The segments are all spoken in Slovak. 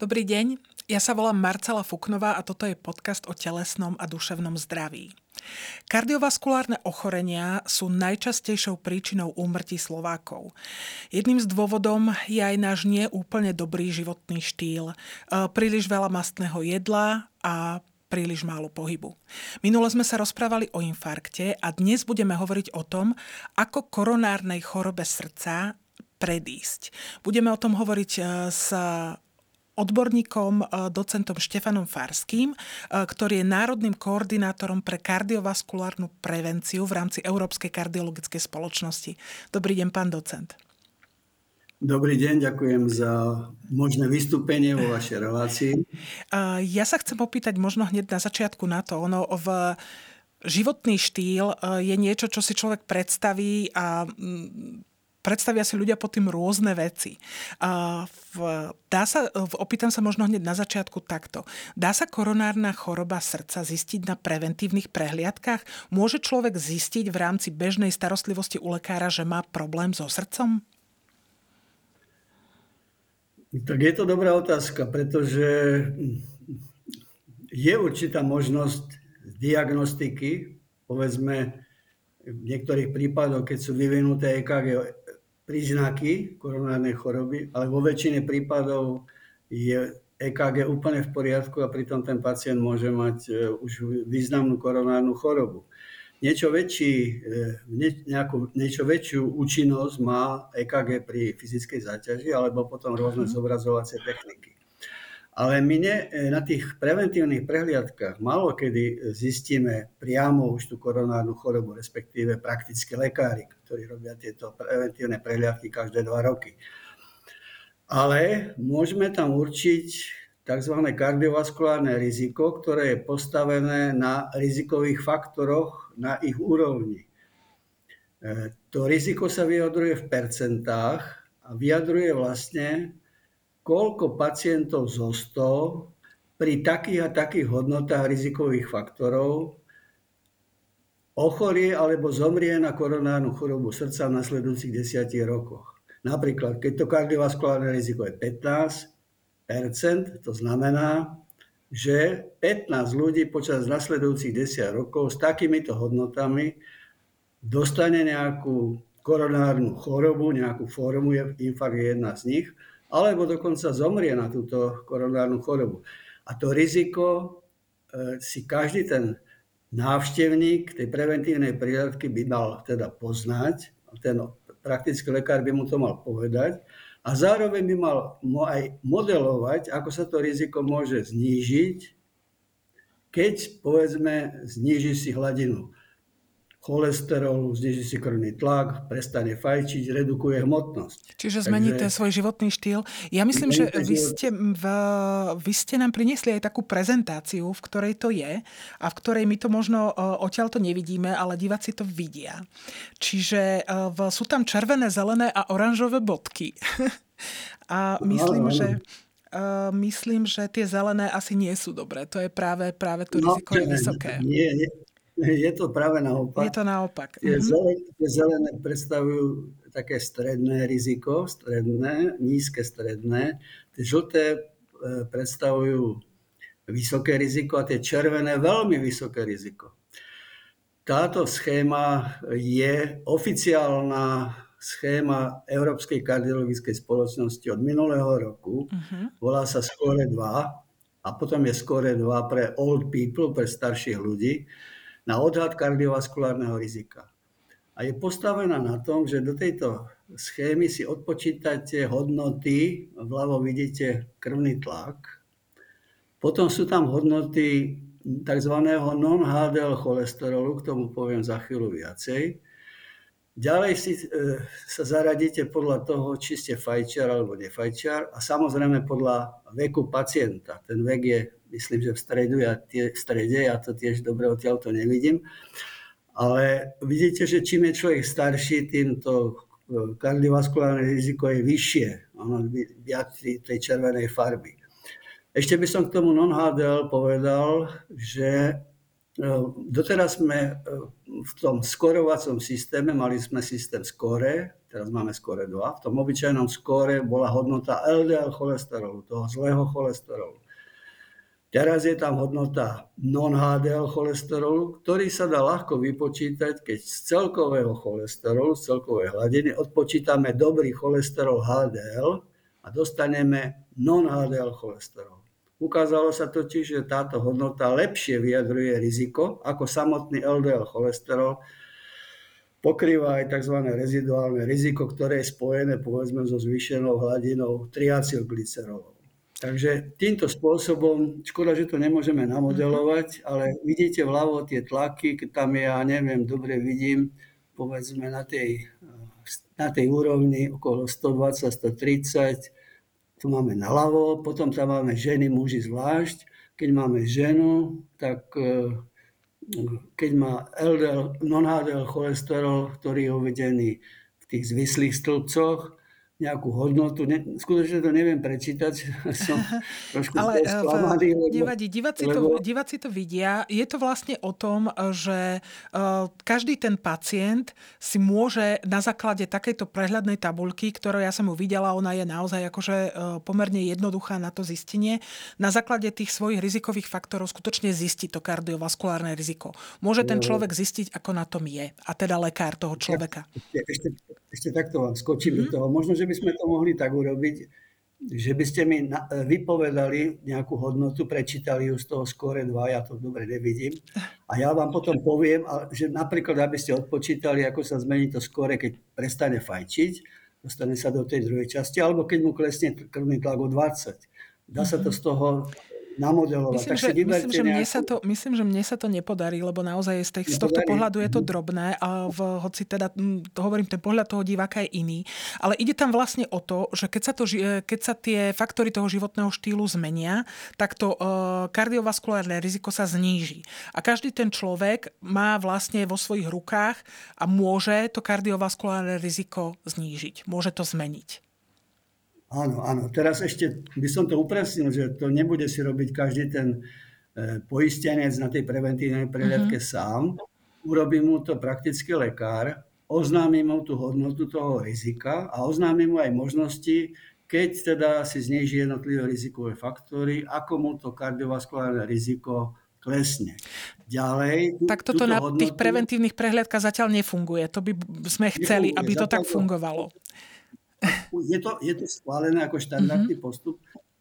Dobrý deň, ja sa volám Marcela Fuknová a toto je podcast o telesnom a duševnom zdraví. Kardiovaskulárne ochorenia sú najčastejšou príčinou úmrtí Slovákov. Jedným z dôvodom je aj náš neúplne dobrý životný štýl. E, príliš veľa mastného jedla a príliš málo pohybu. Minule sme sa rozprávali o infarkte a dnes budeme hovoriť o tom, ako koronárnej chorobe srdca predísť. Budeme o tom hovoriť e, s odborníkom, e, docentom Štefanom Farským, e, ktorý je národným koordinátorom pre kardiovaskulárnu prevenciu v rámci Európskej kardiologickej spoločnosti. Dobrý deň, pán docent. Dobrý deň, ďakujem za možné vystúpenie vo vašej relácii. E, ja sa chcem opýtať možno hneď na začiatku na to. Ono v životný štýl je niečo, čo si človek predstaví a predstavia si ľudia pod tým rôzne veci. A v, dá sa, opýtam sa možno hneď na začiatku takto. Dá sa koronárna choroba srdca zistiť na preventívnych prehliadkách? Môže človek zistiť v rámci bežnej starostlivosti u lekára, že má problém so srdcom? Tak je to dobrá otázka, pretože je určitá možnosť diagnostiky, povedzme, v niektorých prípadoch, keď sú vyvinuté EKG príznaky koronárnej choroby, ale vo väčšine prípadov je EKG úplne v poriadku a pritom ten pacient môže mať e, už významnú koronárnu chorobu. Niečo, väčší, e, nejakú, niečo väčšiu účinnosť má EKG pri fyzickej záťaži alebo potom rôzne mhm. zobrazovacie techniky. Ale my ne, e, na tých preventívnych prehliadkách málo kedy zistíme priamo už tú koronárnu chorobu, respektíve praktické lekári, ktorí robia tieto preventívne prehliadky každé dva roky. Ale môžeme tam určiť tzv. kardiovaskulárne riziko, ktoré je postavené na rizikových faktoroch na ich úrovni. E, to riziko sa vyjadruje v percentách a vyjadruje vlastne, koľko pacientov zo 100 pri takých a takých hodnotách rizikových faktorov ochorie alebo zomrie na koronárnu chorobu srdca v nasledujúcich desiatich rokoch. Napríklad, keď to kardiovaskulárne riziko je 15% to znamená, že 15 ľudí počas nasledujúcich 10 rokov s takýmito hodnotami dostane nejakú koronárnu chorobu, nejakú formu, infarkt je jedna z nich, alebo dokonca zomrie na túto koronárnu chorobu. A to riziko e, si každý ten návštevník tej preventívnej prihľadky by mal teda poznať, ten praktický lekár by mu to mal povedať a zároveň by mal aj modelovať, ako sa to riziko môže znížiť, keď povedzme zníži si hladinu cholesterolu, zniží si krvný tlak, prestane fajčiť, redukuje hmotnosť. Čiže zmení ten svoj životný štýl. Ja myslím, že vy ste, v, vy ste nám priniesli aj takú prezentáciu, v ktorej to je a v ktorej my to možno odtiaľ to nevidíme, ale diváci to vidia. Čiže v, sú tam červené, zelené a oranžové bodky. a myslím, no, že... Uh, myslím, že tie zelené asi nie sú dobré. To je práve, práve to no, riziko je vysoké. Nie, nie, je to práve naopak. Je to naopak. Tie, mhm. zelené, tie zelené predstavujú také stredné riziko, stredné, nízke stredné. Tie žlté e, predstavujú vysoké riziko a tie červené veľmi vysoké riziko. Táto schéma je oficiálna schéma Európskej kardiologickej spoločnosti od minulého roku. Uh-huh. Volá sa SCORE 2 a potom je SCORE 2 pre old people, pre starších ľudí na odhad kardiovaskulárneho rizika. A je postavená na tom, že do tejto schémy si odpočítate hodnoty, vľavo vidíte krvný tlak, potom sú tam hodnoty tzv. non-HDL cholesterolu, k tomu poviem za chvíľu viacej. Ďalej si, e, sa zaradíte podľa toho, či ste fajčiar alebo nefajčiar a samozrejme podľa veku pacienta. Ten vek je myslím, že v stredu, ja tie, v strede, ja to tiež dobre odtiaľ to nevidím. Ale vidíte, že čím je človek starší, tým to e, kardiovaskulárne riziko je vyššie, ono viac tej červenej farby. Ešte by som k tomu non-HDL povedal, že e, doteraz sme e, v tom skorovacom systéme, mali sme systém skore, teraz máme skóre 2. V tom obyčajnom skóre bola hodnota LDL cholesterolu, toho zlého cholesterolu. Teraz je tam hodnota non-HDL cholesterolu, ktorý sa dá ľahko vypočítať, keď z celkového cholesterolu, z celkovej hladiny odpočítame dobrý cholesterol HDL a dostaneme non-HDL cholesterol. Ukázalo sa totiž, že táto hodnota lepšie vyjadruje riziko ako samotný LDL cholesterol, pokrýva aj tzv. reziduálne riziko, ktoré je spojené povedzme so zvýšenou hladinou triacylglycerolov. Takže týmto spôsobom, škoda, že to nemôžeme namodelovať, ale vidíte vľavo tie tlaky, tam ja neviem, dobre vidím, povedzme na tej, na tej úrovni okolo 120, 130, tu máme naľavo, potom tam máme ženy, muži zvlášť. Keď máme ženu, tak e, keď má LDL, non-HDL cholesterol, ktorý je uvedený v tých zvislých stĺpcoch, nejakú hodnotu. Ne, skutočne to neviem prečítať, som trošku Ale eh, sklamaný. Lebo, nevadí, diváci, lebo... to, diváci to vidia. Je to vlastne o tom, že uh, každý ten pacient si môže na základe takejto prehľadnej tabulky, ktorú ja som ju videla, ona je naozaj akože pomerne jednoduchá na to zistenie, na základe tých svojich rizikových faktorov skutočne zistiť to kardiovaskulárne riziko. Môže ten človek zistiť, ako na tom je. A teda lekár toho človeka. Ešte, ešte, ešte takto vám skočím mm-hmm. do mhm. toho. Možno, že by sme to mohli tak urobiť, že by ste mi vypovedali nejakú hodnotu, prečítali ju z toho skore 2, ja to dobre nevidím. A ja vám potom poviem, že napríklad, aby ste odpočítali, ako sa zmení to skore, keď prestane fajčiť, dostane sa do tej druhej časti, alebo keď mu klesne krvný tlak o 20. Dá sa to z toho namodelovať. Myslím, tak že, myslím, že mne sa to, myslím, že mne sa to nepodarí, lebo naozaj z, tej, z tohto pohľadu je to mhm. drobné a v, hoci teda, to hovorím, ten pohľad toho diváka je iný, ale ide tam vlastne o to, že keď sa, to, keď sa tie faktory toho životného štýlu zmenia, tak to uh, kardiovaskulárne riziko sa zníži. A každý ten človek má vlastne vo svojich rukách a môže to kardiovaskulárne riziko znížiť. Môže to zmeniť. Áno, áno. Teraz ešte by som to upresnil, že to nebude si robiť každý ten e, poistenec na tej preventívnej prehľadke uh-huh. sám. Urobí mu to praktický lekár, oznámi mu tú hodnotu toho rizika a oznámi mu aj možnosti, keď teda si zniží jednotlivé rizikové faktory, ako mu to kardiovaskulárne riziko klesne. Ďalej... Tak toto na hodnotu... tých preventívnych prehliadkách zatiaľ nefunguje. To by sme chceli, nefunguje, aby to tak fungovalo. Je to, je to schválené ako štandardný mm-hmm. postup.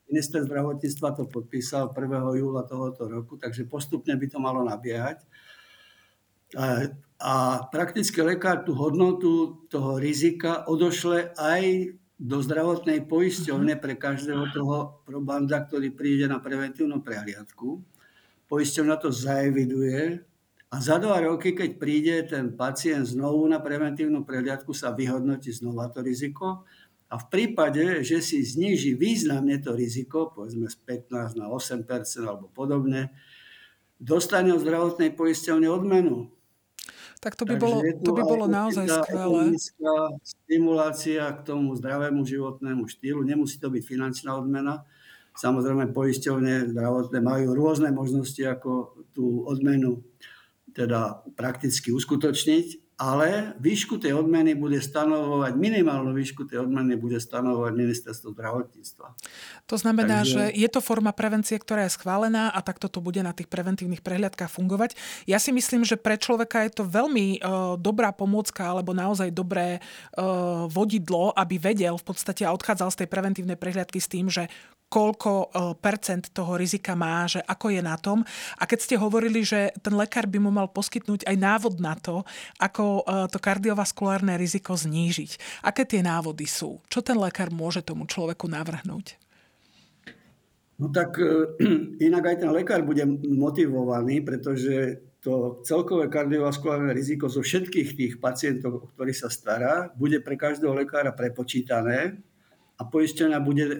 Minister zdravotníctva to podpísal 1. júla tohoto roku, takže postupne by to malo nabiehať. A, praktický lekár tú hodnotu toho rizika odošle aj do zdravotnej poisťovne mhm. pre každého toho probanda, ktorý príde na preventívnu prehliadku. Poisťovna to zaeviduje a za dva roky, keď príde ten pacient znovu na preventívnu prehliadku, sa vyhodnotí znova to riziko. A v prípade, že si zniží významne to riziko, povedzme z 15 na 8% alebo podobne, dostane od zdravotnej poisťovne odmenu. Tak to by, bolo, to by bolo naozaj skvelé. Stimulácia k tomu zdravému životnému štýlu. Nemusí to byť finančná odmena. Samozrejme, poisťovne zdravotné majú rôzne možnosti, ako tú odmenu teda prakticky uskutočniť, ale výšku tej odmeny bude stanovovať, minimálnu výšku tej odmeny bude stanovovať ministerstvo zdravotníctva. To znamená, Takže... že je to forma prevencie, ktorá je schválená a takto to bude na tých preventívnych prehliadkách fungovať. Ja si myslím, že pre človeka je to veľmi uh, dobrá pomôcka alebo naozaj dobré uh, vodidlo, aby vedel v podstate a odchádzal z tej preventívnej prehliadky s tým, že koľko e, percent toho rizika má, že ako je na tom. A keď ste hovorili, že ten lekár by mu mal poskytnúť aj návod na to, ako e, to kardiovaskulárne riziko znížiť. Aké tie návody sú? Čo ten lekár môže tomu človeku navrhnúť? No tak e, inak aj ten lekár bude motivovaný, pretože to celkové kardiovaskulárne riziko zo všetkých tých pacientov, o ktorých sa stará, bude pre každého lekára prepočítané a poisťovňa bude e, e,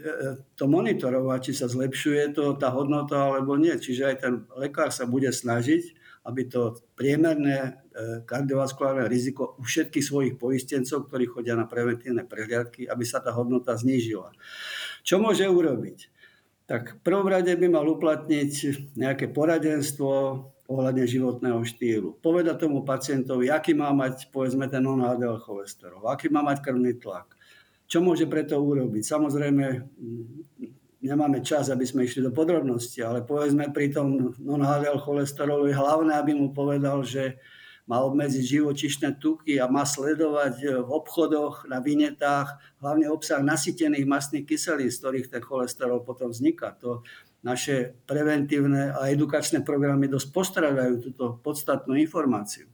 to monitorovať, či sa zlepšuje to, tá hodnota alebo nie. Čiže aj ten lekár sa bude snažiť, aby to priemerné e, kardiovaskulárne riziko u všetkých svojich poistencov, ktorí chodia na preventívne prehliadky, aby sa tá hodnota znížila. Čo môže urobiť? tak v prvom rade by mal uplatniť nejaké poradenstvo ohľadne životného štýlu. Povedať tomu pacientovi, aký má mať, povedzme, ten non-HDL cholesterol, aký má mať krvný tlak, čo môže preto urobiť. Samozrejme, nemáme čas, aby sme išli do podrobností, ale povedzme pri tom non-HDL cholesterolu je hlavné, aby mu povedal, že má obmedziť živočišné tuky a má sledovať v obchodoch, na vinetách, hlavne obsah nasytených mastných kyselín, z ktorých ten cholesterol potom vzniká. To naše preventívne a edukačné programy dosť postradajú túto podstatnú informáciu.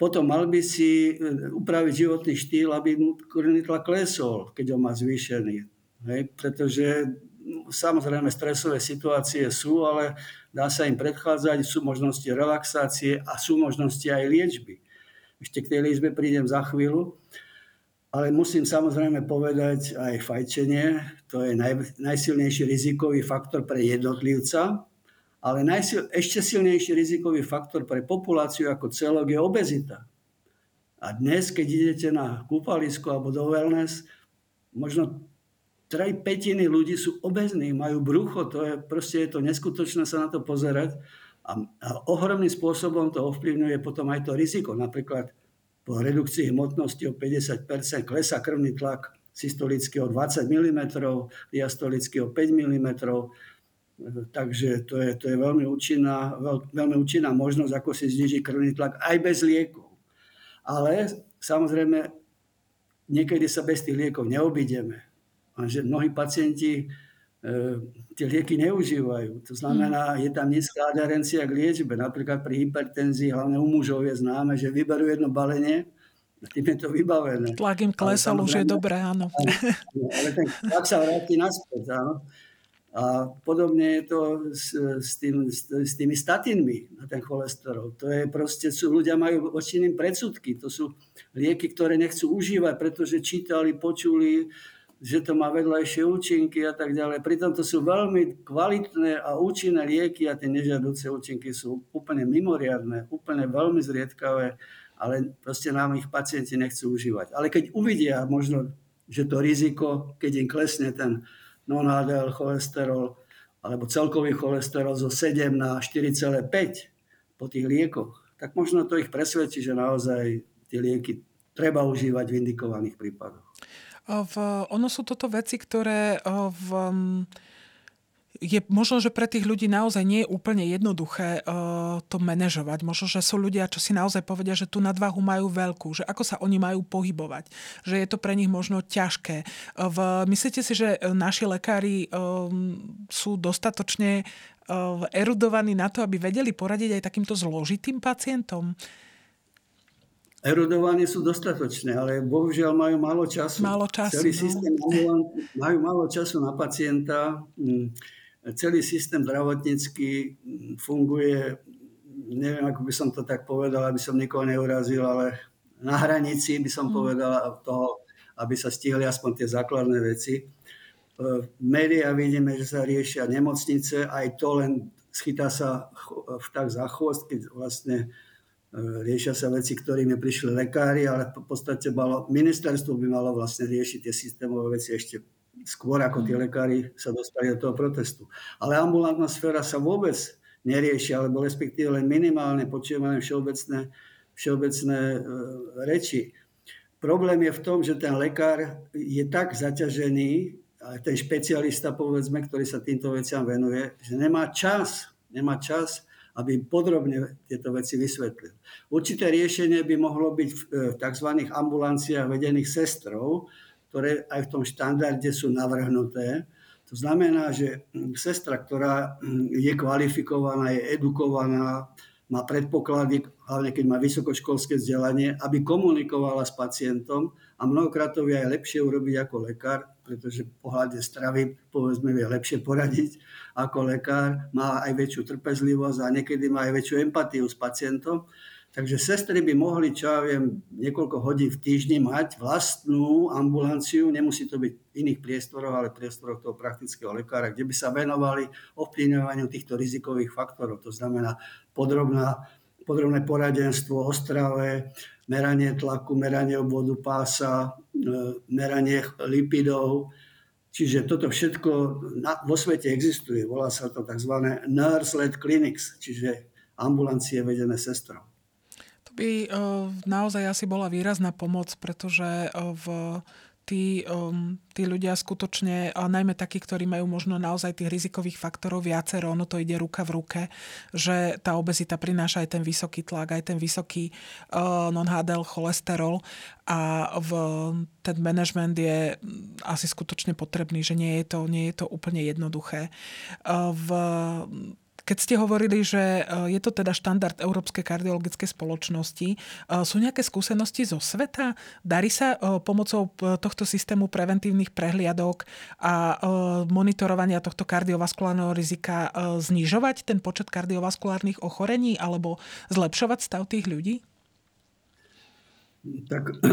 Potom mal by si e, upraviť životný štýl, aby mu krvný tlak klesol, keď ho má zvýšený. Hej? Pretože Samozrejme, stresové situácie sú, ale dá sa im predchádzať, sú možnosti relaxácie a sú možnosti aj liečby. Ešte k tej liečbe prídem za chvíľu. Ale musím samozrejme povedať aj fajčenie, to je naj, najsilnejší rizikový faktor pre jednotlivca, ale najsil, ešte silnejší rizikový faktor pre populáciu ako celok je obezita. A dnes, keď idete na kúpalisko alebo do wellness, možno Trej petiny ľudí sú obezní, majú brucho, to je, proste je to neskutočné sa na to pozerať a, a ohromným spôsobom to ovplyvňuje potom aj to riziko. Napríklad po redukcii hmotnosti o 50% klesa krvný tlak systolický o 20 mm, diastolický o 5 mm, takže to je, to je veľmi, účinná, veľ, veľmi účinná možnosť, ako si znižiť krvný tlak aj bez liekov. Ale samozrejme, niekedy sa bez tých liekov neobídeme že mnohí pacienti e, tie lieky neužívajú. To znamená, hmm. je tam nízka adherencia k liečbe. Napríklad pri hypertenzii, hlavne u mužov je známe, že vyberú jedno balenie a tým je to vybavené. Tlak im klesol, už je dobré, áno. áno. Ale ten tlak sa vráti naspäť, áno. A podobne je to s, s, tým, s, tými statinmi na ten cholesterol. To je proste, sú, ľudia majú voči predsudky. To sú lieky, ktoré nechcú užívať, pretože čítali, počuli, že to má vedľajšie účinky a tak ďalej. Pritom to sú veľmi kvalitné a účinné lieky a tie nežiaduce účinky sú úplne mimoriadné, úplne veľmi zriedkavé, ale proste nám ich pacienti nechcú užívať. Ale keď uvidia možno, že to riziko, keď im klesne ten non-HDL cholesterol alebo celkový cholesterol zo 7 na 4,5 po tých liekoch, tak možno to ich presvedčí, že naozaj tie lieky treba užívať v indikovaných prípadoch. V, ono sú toto veci, ktoré v, je možno, že pre tých ľudí naozaj nie je úplne jednoduché uh, to manažovať. Možno, že sú ľudia, čo si naozaj povedia, že tú nadvahu majú veľkú, že ako sa oni majú pohybovať, že je to pre nich možno ťažké. Uh, v, myslíte si, že naši lekári um, sú dostatočne uh, erudovaní na to, aby vedeli poradiť aj takýmto zložitým pacientom? erudovaní sú dostatočné, ale bohužiaľ majú málo času. Málo času, Celý no. systém majú málo času na pacienta. Celý systém zdravotnícky funguje, neviem, ako by som to tak povedal, aby som nikoho neurazil, ale na hranici by som mm. povedal toho, aby sa stihli aspoň tie základné veci. V médiách vidíme, že sa riešia nemocnice, aj to len schytá sa vták za chvost, keď vlastne E, riešia sa veci, ktorými prišli lekári, ale v podstate malo, ministerstvo by malo vlastne riešiť tie systémové veci ešte skôr, ako tí mm. lekári sa dostali do toho protestu. Ale ambulantná sféra sa vôbec nerieši, alebo respektíve len minimálne počujeme všeobecné, všeobecné e, reči. Problém je v tom, že ten lekár je tak zaťažený, ten špecialista, povedzme, ktorý sa týmto veciam venuje, že nemá čas, nemá čas aby podrobne tieto veci vysvetlil. Určité riešenie by mohlo byť v e, tzv. ambulanciách vedených sestrov, ktoré aj v tom štandarde sú navrhnuté. To znamená, že sestra, ktorá je kvalifikovaná, je edukovaná, má predpoklady, hlavne keď má vysokoškolské vzdelanie, aby komunikovala s pacientom a mnohokrát to vie aj lepšie urobiť ako lekár, pretože pohľade stravy povedzme vie lepšie poradiť ako lekár, má aj väčšiu trpezlivosť a niekedy má aj väčšiu empatiu s pacientom. Takže sestry by mohli, čo ja viem, niekoľko hodín v týždni mať vlastnú ambulanciu, nemusí to byť iných priestoroch, ale priestoroch toho praktického lekára, kde by sa venovali ovplyvňovaniu týchto rizikových faktorov. To znamená podrobná, podrobné poradenstvo o strave, meranie tlaku, meranie obvodu pása, e, meranie lipidov, Čiže toto všetko na, vo svete existuje. Volá sa to tzv. nurse-led clinics, čiže ambulancie vedené sestrou. By uh, naozaj asi bola výrazná pomoc, pretože uh, v tí, um, tí ľudia skutočne, a najmä takí, ktorí majú možno naozaj tých rizikových faktorov viacero, ono to ide ruka v ruke, že tá obezita prináša aj ten vysoký tlak, aj ten vysoký uh, non-HDL cholesterol a v, ten management je asi skutočne potrebný, že nie je to, nie je to úplne jednoduché. Uh, v keď ste hovorili, že e, je to teda štandard Európskej kardiologickej spoločnosti, e, sú nejaké skúsenosti zo sveta? Darí sa e, pomocou tohto systému preventívnych prehliadok a monitorovania tohto kardiovaskulárneho rizika znižovať ten počet kardiovaskulárnych ochorení alebo zlepšovať stav tých ľudí? Tak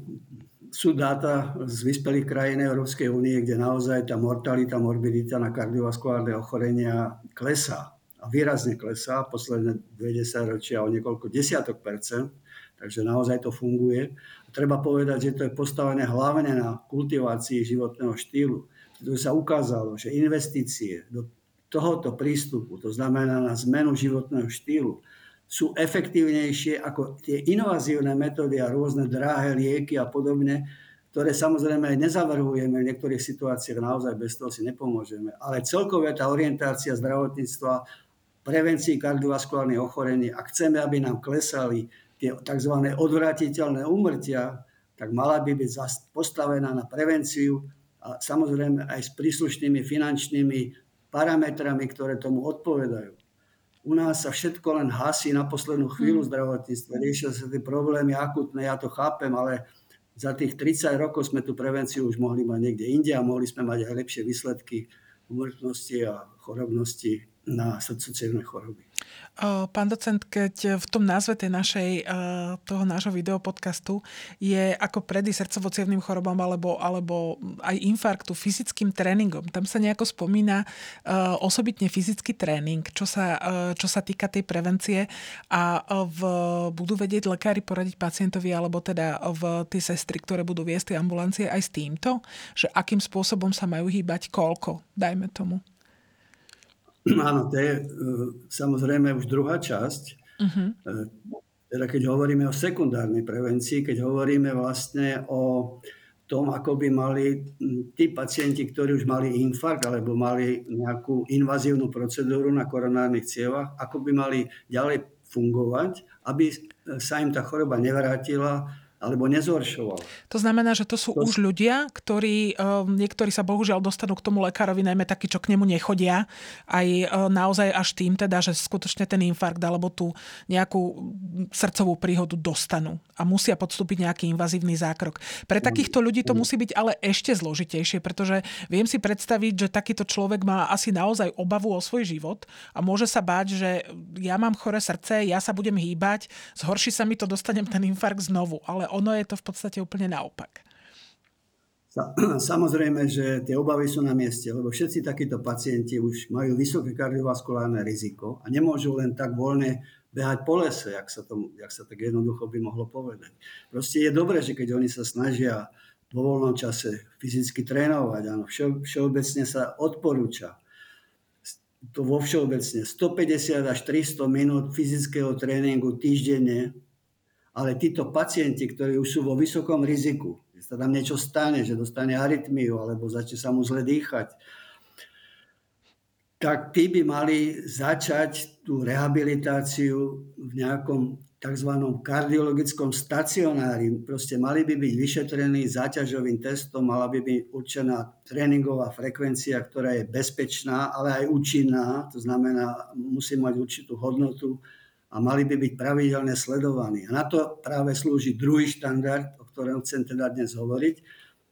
sú dáta z vyspelých krajín Európskej únie, kde naozaj tá mortalita, morbidita na kardiovaskulárne ochorenia klesá a výrazne klesá posledné 20 ročia o niekoľko desiatok percent, takže naozaj to funguje. A treba povedať, že to je postavené hlavne na kultivácii životného štýlu. Pretože sa ukázalo, že investície do tohoto prístupu, to znamená na zmenu životného štýlu, sú efektívnejšie ako tie invazívne metódy a rôzne drahé lieky a podobne, ktoré samozrejme aj nezavrhujeme v niektorých situáciách, naozaj bez toho si nepomôžeme. Ale celkové tá orientácia zdravotníctva prevencii kardiovaskulárnych ochorení a chceme, aby nám klesali tie tzv. odvratiteľné úmrtia, tak mala by byť postavená na prevenciu a samozrejme aj s príslušnými finančnými parametrami, ktoré tomu odpovedajú. U nás sa všetko len hasí na poslednú chvíľu v zdravotníctve. Riešia sa tie problémy akutné, ja to chápem, ale za tých 30 rokov sme tú prevenciu už mohli mať niekde inde a mohli sme mať aj lepšie výsledky umrtnosti a chorobnosti na srdcovcievne choroby. Pán docent, keď v tom názve tej našej, toho nášho videopodcastu je ako predy srdcovo chorobám alebo, alebo aj infarktu fyzickým tréningom, tam sa nejako spomína osobitne fyzický tréning, čo sa, čo sa týka tej prevencie a v, budú vedieť lekári poradiť pacientovi alebo teda v tie sestry, ktoré budú viesť tie ambulancie aj s týmto, že akým spôsobom sa majú hýbať, koľko, dajme tomu. Áno, to je e, samozrejme už druhá časť. Uh-huh. Teda keď hovoríme o sekundárnej prevencii, keď hovoríme vlastne o tom, ako by mali tí pacienti, ktorí už mali infarkt alebo mali nejakú invazívnu procedúru na koronárnych cievach, ako by mali ďalej fungovať, aby sa im tá choroba nevrátila alebo nezhoršoval. To znamená, že to sú to... už ľudia, ktorí, ehm, niektorí sa bohužiaľ dostanú k tomu lekárovi, najmä takí, čo k nemu nechodia, aj ehm, naozaj až tým teda, že skutočne ten infarkt alebo tú nejakú srdcovú príhodu dostanú a musia podstúpiť nejaký invazívny zákrok. Pre takýchto ľudí to musí byť ale ešte zložitejšie, pretože viem si predstaviť, že takýto človek má asi naozaj obavu o svoj život a môže sa báť, že ja mám chore srdce, ja sa budem hýbať, zhorší sa mi to, dostanem ten infarkt znovu. Ale ono je to v podstate úplne naopak. Samozrejme, že tie obavy sú na mieste, lebo všetci takíto pacienti už majú vysoké kardiovaskulárne riziko a nemôžu len tak voľne behať po lese, jak sa, to, jak sa tak jednoducho by mohlo povedať. Proste je dobré, že keď oni sa snažia vo voľnom čase fyzicky trénovať, áno, vše, všeobecne sa odporúča to vo všeobecne 150 až 300 minút fyzického tréningu týždenne ale títo pacienti, ktorí už sú vo vysokom riziku, že sa tam niečo stane, že dostane arytmiu alebo začne sa mu zle dýchať, tak tí by mali začať tú rehabilitáciu v nejakom tzv. kardiologickom stacionári. Proste mali by byť vyšetrení záťažovým testom, mala by byť určená tréningová frekvencia, ktorá je bezpečná, ale aj účinná. To znamená, musí mať určitú hodnotu a mali by byť pravidelne sledovaní. A na to práve slúži druhý štandard, o ktorom chcem teda dnes hovoriť,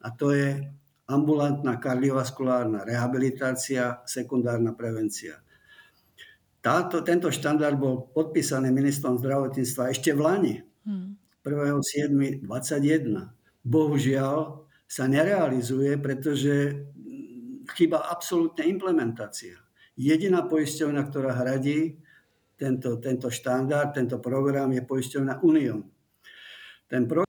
a to je ambulantná kardiovaskulárna rehabilitácia, sekundárna prevencia. Táto, tento štandard bol podpísaný ministrom zdravotníctva ešte v Lani, hmm. 1.7.21. Bohužiaľ sa nerealizuje, pretože chyba absolútne implementácia. Jediná poisťovňa, ktorá hradí tento, tento štandard, tento program je poisťovná Unión. Ten program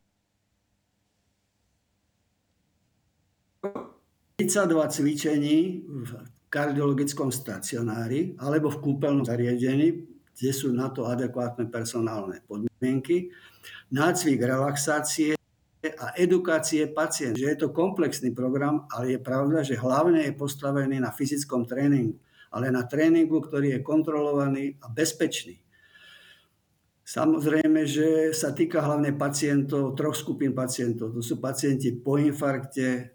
32 cvičení v kardiologickom stacionári alebo v kúpeľnom zariadení, kde sú na to adekvátne personálne podmienky, nácvik relaxácie a edukácie pacient. Že je to komplexný program, ale je pravda, že hlavne je postavený na fyzickom tréningu, ale na tréningu, ktorý je kontrolovaný a bezpečný. Samozrejme, že sa týka hlavne pacientov, troch skupín pacientov. To sú pacienti po infarkte,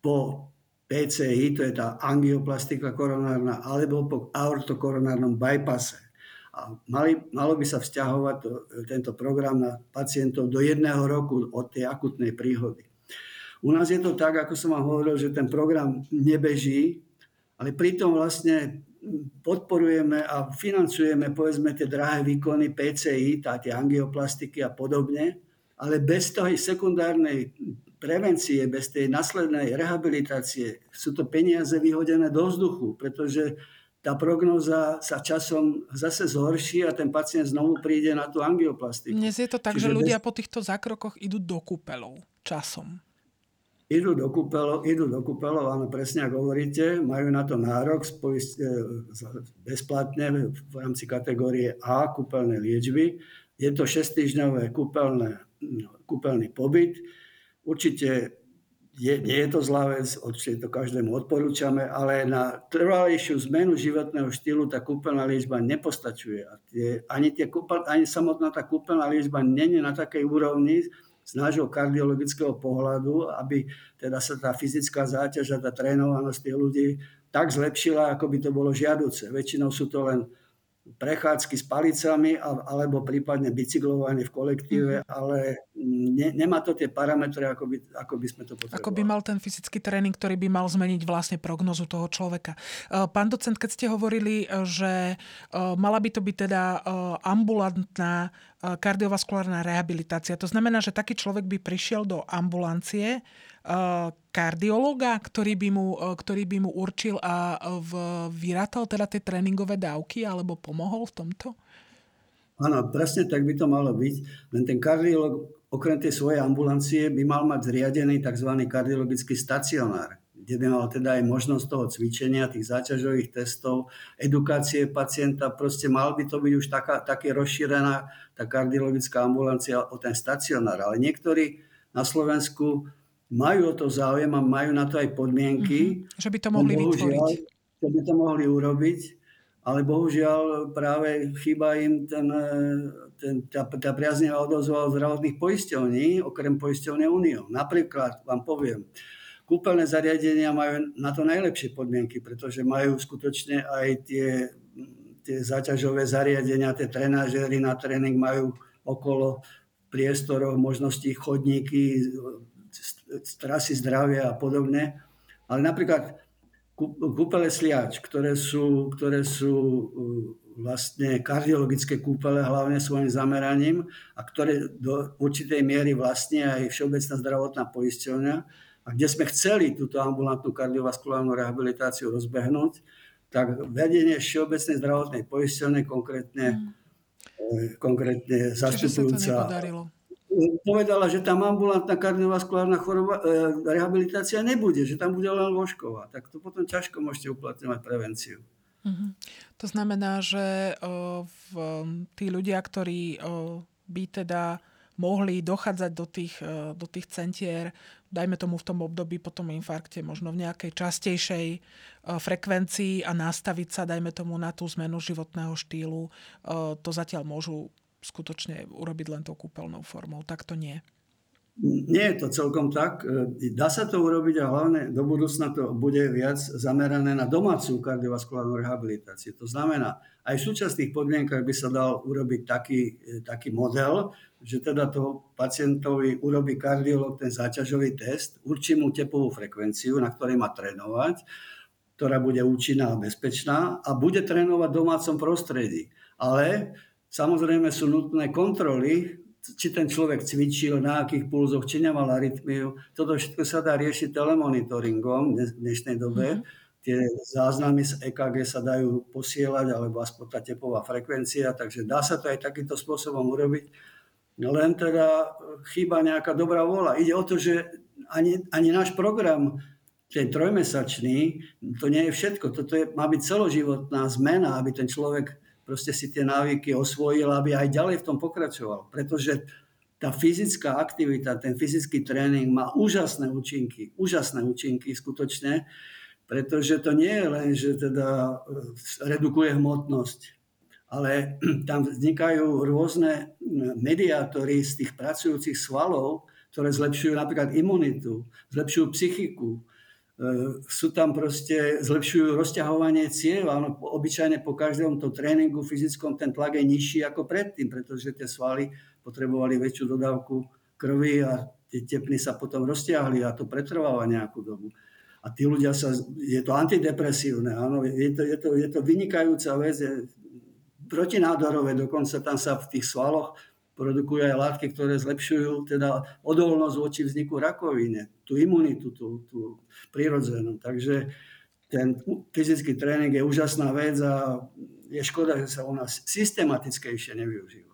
po PCI, to je tá angioplastika koronárna, alebo po aortokoronárnom bypasse. A mali, malo by sa vzťahovať to, tento program na pacientov do jedného roku od tej akutnej príhody. U nás je to tak, ako som vám hovoril, že ten program nebeží, ale pritom vlastne podporujeme a financujeme povedzme tie drahé výkony PCI, tá, tie angioplastiky a podobne, ale bez toho sekundárnej prevencie, bez tej následnej rehabilitácie sú to peniaze vyhodené do vzduchu, pretože tá prognoza sa časom zase zhorší a ten pacient znovu príde na tú angioplastiku. Dnes je to tak, Čiže že ľudia bez... po týchto zákrokoch idú do kúpelov časom. Idú do kúpeľov, idú do kúpeľov, áno, presne ako hovoríte, majú na to nárok spojiť, e, bezplatne v rámci kategórie A kúpeľné liečby. Je to 6-týždňové kúpeľné, kúpeľný pobyt. Určite je, nie je to zlá vec, určite to každému odporúčame, ale na trvalejšiu zmenu životného štýlu tá kúpeľná liečba nepostačuje. A tie, ani, tie kúpeľ, ani samotná tá kúpeľná liečba není na takej úrovni, z nášho kardiologického pohľadu, aby teda sa tá fyzická záťaž a tá trénovanosť tých ľudí tak zlepšila, ako by to bolo žiaduce. Väčšinou sú to len prechádzky s palicami alebo prípadne bicyklovanie v kolektíve, mm-hmm. ale ne, nemá to tie parametre, ako by, ako by sme to potrebovali. Ako by mal ten fyzický tréning, ktorý by mal zmeniť vlastne prognozu toho človeka. E, pán docent, keď ste hovorili, e, že e, mala by to byť teda ambulantná kardiovaskulárna rehabilitácia, to znamená, že taký človek by prišiel do ambulancie, kardiologa, ktorý by mu, ktorý by mu určil a v, vyrátal teda tie tréningové dávky alebo pomohol v tomto? Áno, presne tak by to malo byť. Len ten kardiolog okrem tej svojej ambulancie by mal mať zriadený tzv. kardiologický stacionár, kde by mal teda aj možnosť toho cvičenia, tých záťažových testov, edukácie pacienta. Proste mal by to byť už taká, také rozšírená tá kardiologická ambulancia o ten stacionár. Ale niektorí na Slovensku majú o to záujem a majú na to aj podmienky. Mm-hmm. Že by to mohli vytvoriť. Že by to mohli urobiť, ale bohužiaľ práve chýba im ten, ten, tá, tá priaznivá odozva od zdravotných poisťovní, okrem poisťovne Unio. Napríklad vám poviem, kúpeľné zariadenia majú na to najlepšie podmienky, pretože majú skutočne aj tie, tie záťažové zariadenia, tie trenažery na tréning majú okolo priestoroch, možností chodníky, trasy zdravia a podobne. Ale napríklad kúpele sliač, ktoré sú, ktoré sú uh, vlastne kardiologické kúpele hlavne svojim zameraním a ktoré do určitej miery vlastne aj Všeobecná zdravotná poisťovňa a kde sme chceli túto ambulantnú kardiovaskulárnu rehabilitáciu rozbehnúť, tak vedenie Všeobecnej zdravotnej poisťovne konkrétne, mm. konkrétne zastupujúca povedala, že tam ambulantná kardiovaskulárna choroba, e, rehabilitácia nebude, že tam bude len ložková. Tak to potom ťažko môžete uplatňovať prevenciu. Uh-huh. To znamená, že uh, v, tí ľudia, ktorí uh, by teda mohli dochádzať do tých, do tých centier, dajme tomu v tom období po tom infarkte, možno v nejakej častejšej frekvencii a nastaviť sa, dajme tomu, na tú zmenu životného štýlu, to zatiaľ môžu skutočne urobiť len tou kúpeľnou formou. Tak to nie. Nie je to celkom tak. E, dá sa to urobiť a hlavne do budúcna to bude viac zamerané na domácu kardiovaskulárnu rehabilitáciu. To znamená, aj v súčasných podmienkach by sa dal urobiť taký, e, taký model, že teda to pacientovi urobí kardiolog ten záťažový test, určí mu tepovú frekvenciu, na ktorej má trénovať, ktorá bude účinná a bezpečná a bude trénovať v domácom prostredí. Ale Samozrejme sú nutné kontroly, či ten človek cvičil, na akých pulzoch, či nemal arytmiu. Toto všetko sa dá riešiť telemonitoringom v dnešnej dobe. Mm-hmm. Tie záznamy z EKG sa dajú posielať, alebo aspoň tá tepová frekvencia, takže dá sa to aj takýmto spôsobom urobiť. Len teda chýba nejaká dobrá vôľa. Ide o to, že ani, ani náš program ten trojmesačný, to nie je všetko. Toto je, má byť celoživotná zmena, aby ten človek proste si tie návyky osvojil, aby aj ďalej v tom pokračoval. Pretože tá fyzická aktivita, ten fyzický tréning má úžasné účinky, úžasné účinky skutočne, pretože to nie je len, že teda e, redukuje hmotnosť, ale tam vznikajú rôzne mediátory z tých pracujúcich svalov, ktoré zlepšujú napríklad imunitu, zlepšujú psychiku, E, sú tam proste, zlepšujú rozťahovanie ciev, áno, obyčajne po každom to tréningu fyzickom ten tlak je nižší ako predtým, pretože tie svaly potrebovali väčšiu dodávku krvi a tie tepny sa potom rozťahli a to pretrváva nejakú dobu. A tí ľudia sa, je to antidepresívne, áno, je to, je to, je to vynikajúca vec, je protinádorové, dokonca tam sa v tých svaloch produkujú aj látky, ktoré zlepšujú teda odolnosť voči vzniku rakovine, tú imunitu, tú, tú prirodzenú. Takže ten fyzický tréning je úžasná vec a je škoda, že sa u nás systematickejšie nevyužíva.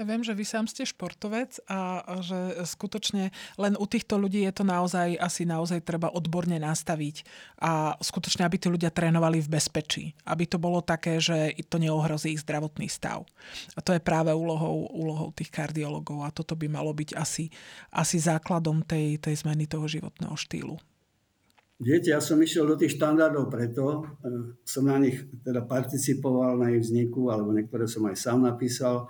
Ja viem, že vy sám ste športovec a že skutočne len u týchto ľudí je to naozaj, asi naozaj treba odborne nastaviť a skutočne, aby tí ľudia trénovali v bezpečí. Aby to bolo také, že to neohrozí ich zdravotný stav. A to je práve úlohou, úlohou tých kardiologov a toto by malo byť asi, asi základom tej, tej zmeny toho životného štýlu. Viete, ja som išiel do tých štandardov preto, e, som na nich teda participoval na ich vzniku, alebo niektoré som aj sám napísal,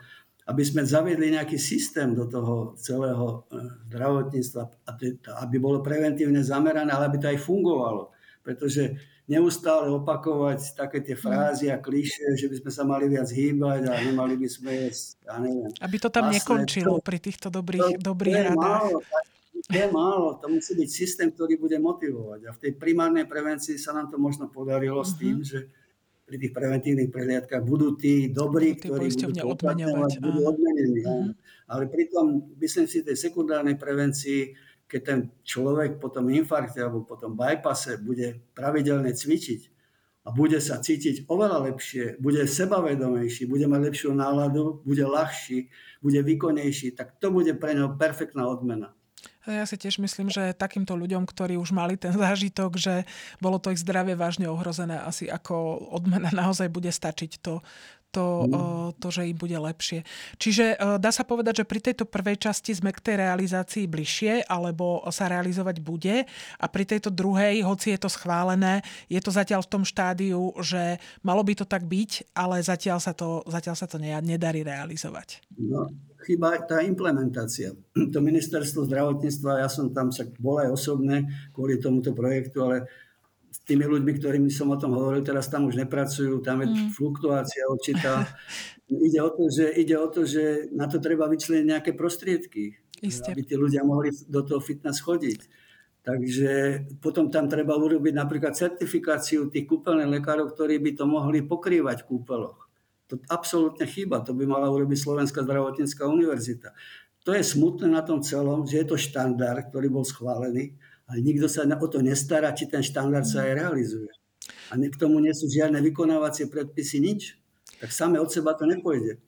aby sme zaviedli nejaký systém do toho celého eh, zdravotníctva, aby bolo preventívne zamerané, ale aby to aj fungovalo. Pretože neustále opakovať také tie frázy a kliše, že by sme sa mali viac hýbať a nemali by sme jesť, ja neviem. Aby to tam vlastne, nekončilo to, pri týchto dobrých, to, dobrých to radách. Málo, to je málo, to musí byť systém, ktorý bude motivovať. A v tej primárnej prevencii sa nám to možno podarilo uh-huh. s tým, mhm. že pri tých preventívnych prehliadkách budú tí dobrí, tí ktorí budú odmeňovať, budú odmenení. Uh-huh. Ale pritom, myslím si, tej sekundárnej prevencii, keď ten človek po tom infarkte alebo po tom bypasse bude pravidelne cvičiť a bude sa cítiť oveľa lepšie, bude sebavedomejší, bude mať lepšiu náladu, bude ľahší, bude výkonnejší, tak to bude pre neho perfektná odmena. Ja si tiež myslím, že takýmto ľuďom, ktorí už mali ten zážitok, že bolo to ich zdravie vážne ohrozené, asi ako odmena naozaj bude stačiť to, to, to, že im bude lepšie. Čiže dá sa povedať, že pri tejto prvej časti sme k tej realizácii bližšie, alebo sa realizovať bude. A pri tejto druhej, hoci je to schválené, je to zatiaľ v tom štádiu, že malo by to tak byť, ale zatiaľ sa to, zatiaľ sa to nedarí realizovať. No, chyba tá implementácia. To ministerstvo zdravotníctva, ja som tam však bol aj osobne kvôli tomuto projektu, ale s tými ľuďmi, ktorými som o tom hovoril, teraz tam už nepracujú, tam je mm. fluktuácia určitá. ide, o to, že, ide o to, že na to treba vyčleniť nejaké prostriedky, Isté. aby tí ľudia mohli do toho fitness chodiť. Takže potom tam treba urobiť napríklad certifikáciu tých kúpeľných lekárov, ktorí by to mohli pokrývať v kúpeloch. To absolútne chýba, to by mala urobiť Slovenská zdravotnícká univerzita. To je smutné na tom celom, že je to štandard, ktorý bol schválený, ale nikto sa o to nestará, či ten štandard sa aj realizuje. A k tomu nie sú žiadne vykonávacie predpisy, nič. Tak same od seba to nepôjde.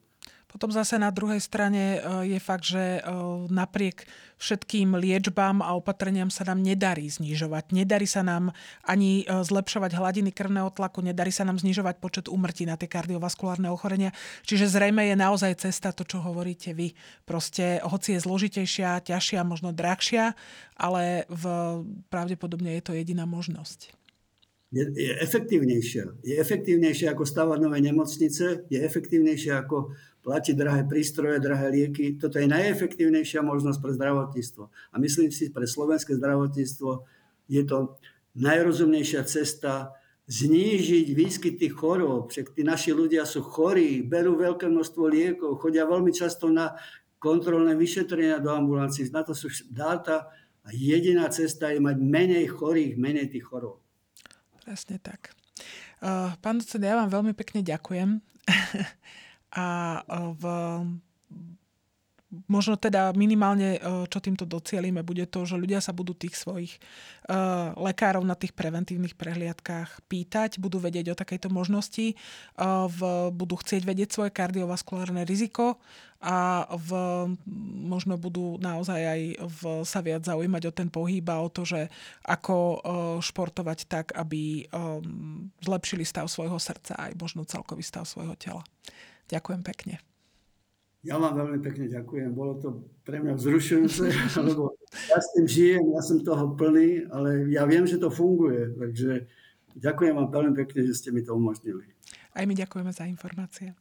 Potom zase na druhej strane e, je fakt, že e, napriek všetkým liečbám a opatreniam sa nám nedarí znižovať. Nedarí sa nám ani e, zlepšovať hladiny krvného tlaku, nedarí sa nám znižovať počet úmrtí na tie kardiovaskulárne ochorenia. Čiže zrejme je naozaj cesta to, čo hovoríte vy. Proste, hoci je zložitejšia, ťažšia, možno drahšia, ale v, pravdepodobne je to jediná možnosť je, je efektívnejšia. Je efektívnejšia ako stavať nové nemocnice, je efektívnejšia ako platiť drahé prístroje, drahé lieky. Toto je najefektívnejšia možnosť pre zdravotníctvo. A myslím si, pre slovenské zdravotníctvo je to najrozumnejšia cesta znížiť výskyt tých chorób. Však tí naši ľudia sú chorí, berú veľké množstvo liekov, chodia veľmi často na kontrolné vyšetrenia do ambulancií. Na to sú dáta a jediná cesta je mať menej chorých, menej tých chorób. Presne tak. Pán docent, ja vám veľmi pekne ďakujem. A v, možno teda minimálne, čo týmto docielime, bude to, že ľudia sa budú tých svojich lekárov na tých preventívnych prehliadkách pýtať, budú vedieť o takejto možnosti, budú chcieť vedieť svoje kardiovaskulárne riziko a v, možno budú naozaj aj v, sa viac zaujímať o ten pohyb a o to, že ako športovať tak, aby zlepšili stav svojho srdca aj možno celkový stav svojho tela. Ďakujem pekne. Ja vám veľmi pekne ďakujem. Bolo to pre mňa vzrušujúce, lebo ja s tým žijem, ja som toho plný, ale ja viem, že to funguje. Takže ďakujem vám veľmi pekne, že ste mi to umožnili. Aj my ďakujeme za informácie.